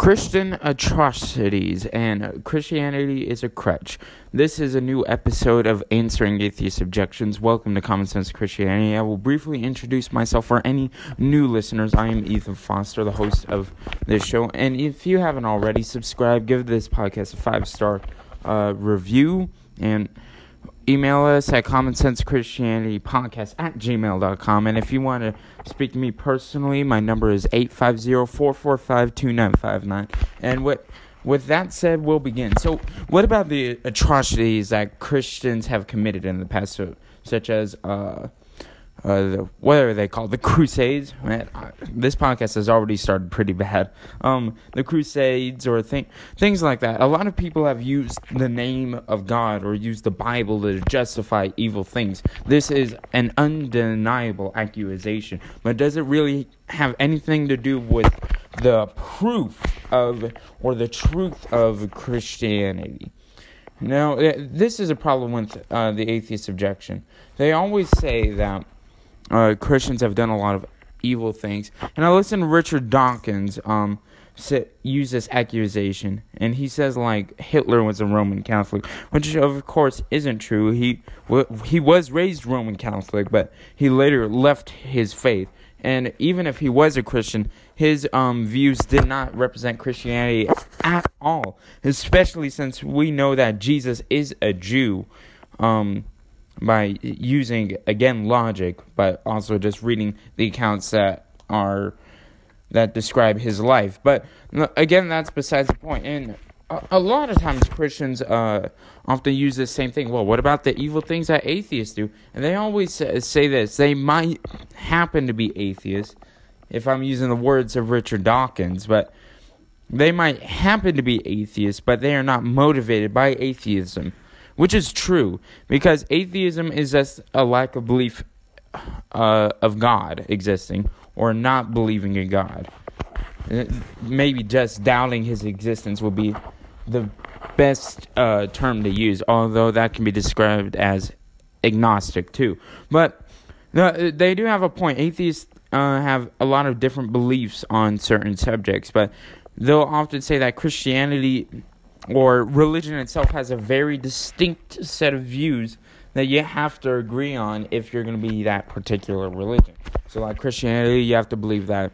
Christian atrocities and Christianity is a crutch. This is a new episode of Answering Atheist Objections. Welcome to Common Sense Christianity. I will briefly introduce myself for any new listeners. I am Ethan Foster, the host of this show. And if you haven't already, subscribe, give this podcast a five star uh, review, and email us at common sense christianity podcast at gmail.com and if you want to speak to me personally my number is 850-445-2959 and what with that said we'll begin. So what about the atrocities that christians have committed in the past so, such as uh, uh, the, what are they called? The Crusades. Man, I, this podcast has already started pretty bad. Um, the Crusades or thing, things like that. A lot of people have used the name of God or used the Bible to justify evil things. This is an undeniable accusation, but does it really have anything to do with the proof of or the truth of Christianity? Now, this is a problem with uh, the atheist objection. They always say that uh, Christians have done a lot of evil things. And I listen to Richard Dawkins um, say, use this accusation, and he says like Hitler was a Roman Catholic, which of course isn't true. He w- he was raised Roman Catholic, but he later left his faith. And even if he was a Christian, his um, views did not represent Christianity at all. Especially since we know that Jesus is a Jew. Um, by using again logic, but also just reading the accounts that are that describe his life. But again, that's besides the point. And a, a lot of times Christians uh, often use the same thing. Well, what about the evil things that atheists do? And they always say this. They might happen to be atheists, if I'm using the words of Richard Dawkins, but they might happen to be atheists, but they are not motivated by atheism which is true because atheism is just a lack of belief uh, of God existing or not believing in God. Uh, maybe just doubting his existence would be the best uh, term to use, although that can be described as agnostic too. But uh, they do have a point. Atheists uh, have a lot of different beliefs on certain subjects, but they'll often say that Christianity or religion itself has a very distinct set of views that you have to agree on if you're going to be that particular religion. So, like Christianity, you have to believe that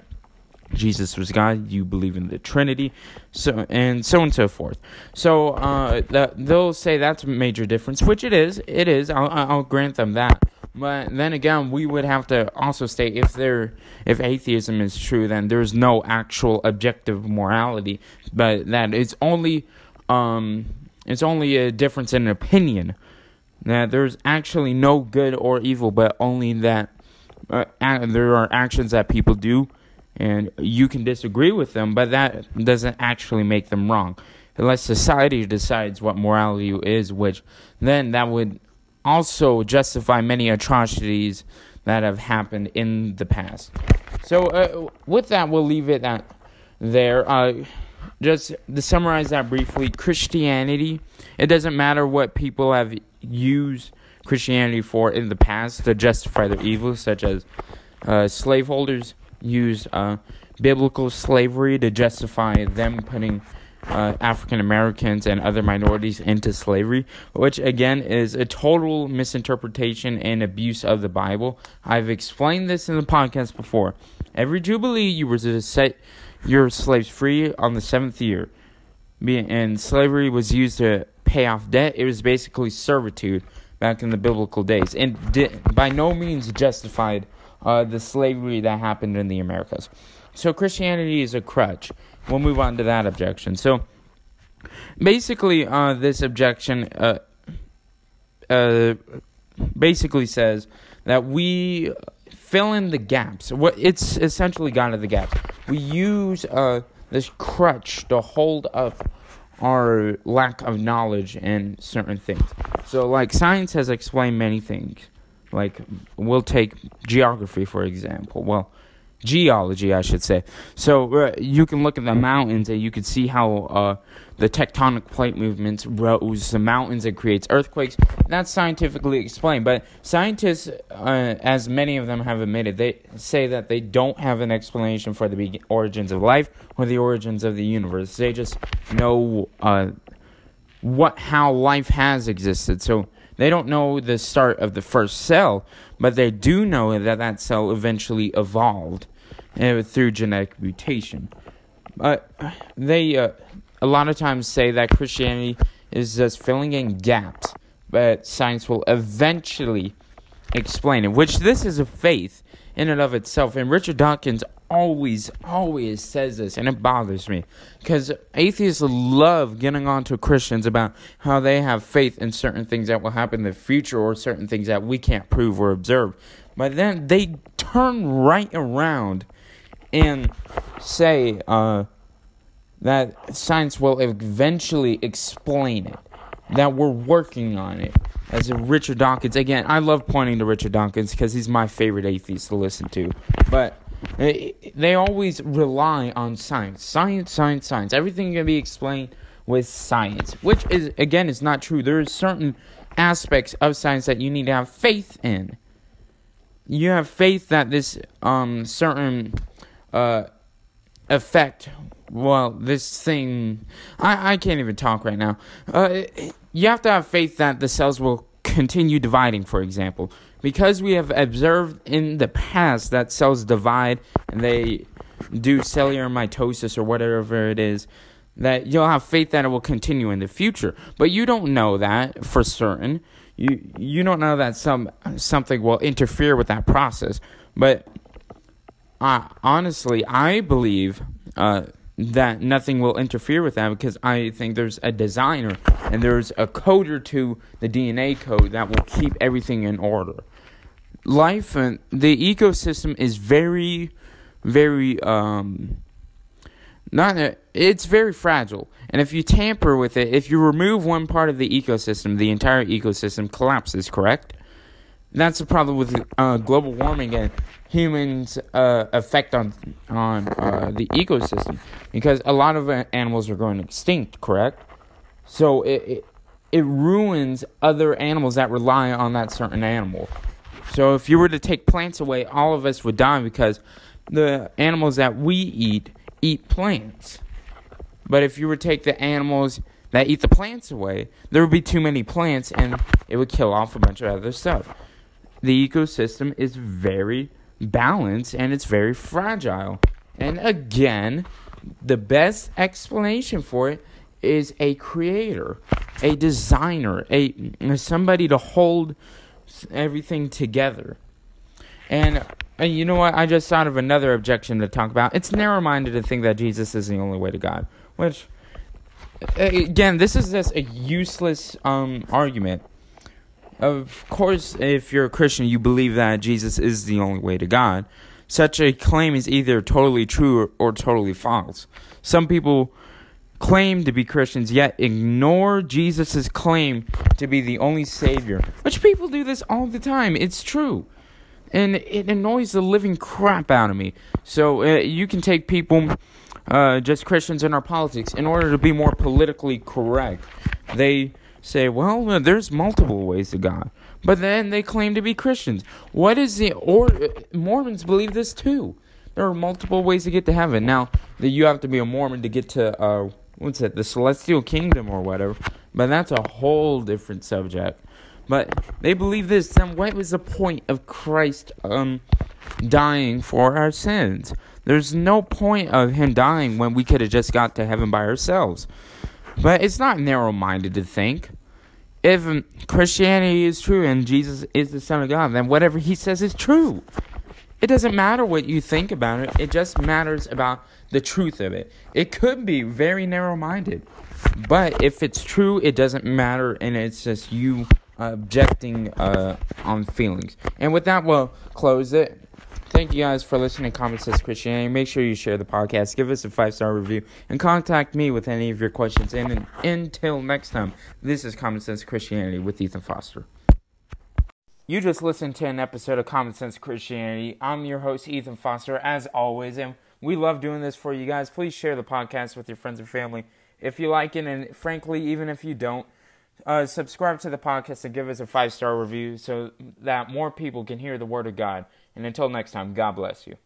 Jesus was God. You believe in the Trinity, so and so on and so forth. So, uh, the, they'll say that's a major difference, which it is. It is. I'll, I'll grant them that. But then again, we would have to also state if there, if atheism is true, then there's no actual objective morality, but that it's only um, it's only a difference in opinion. That there's actually no good or evil, but only that uh, there are actions that people do, and you can disagree with them, but that doesn't actually make them wrong. Unless society decides what morality is, which then that would also justify many atrocities that have happened in the past. So, uh, with that, we'll leave it at there. Uh, just to summarize that briefly, Christianity, it doesn't matter what people have used Christianity for in the past to justify their evil, such as uh, slaveholders use uh, biblical slavery to justify them putting uh, African Americans and other minorities into slavery, which again is a total misinterpretation and abuse of the Bible. I've explained this in the podcast before. Every Jubilee, you were to set your slaves free on the seventh year. And slavery was used to pay off debt. It was basically servitude back in the biblical days, and by no means justified uh, the slavery that happened in the Americas. So Christianity is a crutch. We'll move on to that objection. So basically, uh, this objection uh, uh basically says that we fill in the gaps. What it's essentially God of the gaps. We use uh, this crutch to hold up our lack of knowledge in certain things. So, like science has explained many things. Like we'll take geography for example. Well, geology, I should say. So uh, you can look at the mountains and you can see how uh, the tectonic plate movements rose the mountains and creates earthquakes. That's scientifically explained. But scientists, uh, as many of them have admitted, they say that they don't have an explanation for the be- origins of life or the origins of the universe. They just know uh, what how life has existed. So they don't know the start of the first cell, but they do know that that cell eventually evolved uh, through genetic mutation. But they uh, a lot of times say that Christianity is just filling in gaps, but science will eventually explain it. Which this is a faith in and of itself. And Richard Dawkins always, always says this, and it bothers me because atheists love getting on to Christians about how they have faith in certain things that will happen in the future or certain things that we can't prove or observe. But then they turn right around and say uh, that science will eventually explain it, that we're working on it. As Richard Dawkins, again, I love pointing to Richard Dawkins because he's my favorite atheist to listen to. But they always rely on science. Science, science, science. Everything can be explained with science, which is again is not true. There are certain aspects of science that you need to have faith in. You have faith that this um certain uh effect well this thing I, I can't even talk right now uh, you have to have faith that the cells will continue dividing for example because we have observed in the past that cells divide and they do cellular mitosis or whatever it is, that you'll have faith that it will continue in the future. But you don't know that for certain. You you don't know that some something will interfere with that process. But honestly, I believe uh, that nothing will interfere with that because I think there's a designer and there's a coder to the DNA code that will keep everything in order life and the ecosystem is very, very um, not a, it's very fragile. And if you tamper with it, if you remove one part of the ecosystem, the entire ecosystem collapses. Correct? That's the problem with uh, global warming and humans' uh, effect on on uh, the ecosystem, because a lot of animals are going extinct. Correct? So it, it it ruins other animals that rely on that certain animal. So if you were to take plants away, all of us would die because the animals that we eat eat plants. But if you were to take the animals that eat the plants away, there would be too many plants and it would kill off a bunch of other stuff. The ecosystem is very balanced and it's very fragile. And again, the best explanation for it is a creator, a designer, a somebody to hold everything together. And, and you know what? I just thought of another objection to talk about. It's narrow minded to think that Jesus is the only way to God, which, again, this is just a useless um, argument. Of course, if you're a Christian, you believe that Jesus is the only way to God. Such a claim is either totally true or, or totally false. Some people claim to be Christians yet ignore Jesus' claim to be the only Savior. Which people do this all the time. It's true. And it annoys the living crap out of me. So uh, you can take people, uh, just Christians in our politics, in order to be more politically correct. They say, well, uh, there's multiple ways to God. But then they claim to be Christians. What is the. Or uh, Mormons believe this too. There are multiple ways to get to heaven. Now, you have to be a Mormon to get to uh, what's it, the celestial kingdom or whatever. But that's a whole different subject. But they believe this. Then what was the point of Christ um dying for our sins? There's no point of him dying when we could have just got to heaven by ourselves. But it's not narrow-minded to think if um, Christianity is true and Jesus is the Son of God, then whatever he says is true. It doesn't matter what you think about it. It just matters about the truth of it. It could be very narrow minded, but if it's true, it doesn't matter, and it's just you objecting uh, on feelings. And with that, we'll close it. Thank you guys for listening to Common Sense Christianity. Make sure you share the podcast, give us a five star review, and contact me with any of your questions. And until next time, this is Common Sense Christianity with Ethan Foster. You just listened to an episode of Common Sense Christianity. I'm your host, Ethan Foster, as always, and we love doing this for you guys. Please share the podcast with your friends and family if you like it, and frankly, even if you don't, uh, subscribe to the podcast and give us a five star review so that more people can hear the Word of God. And until next time, God bless you.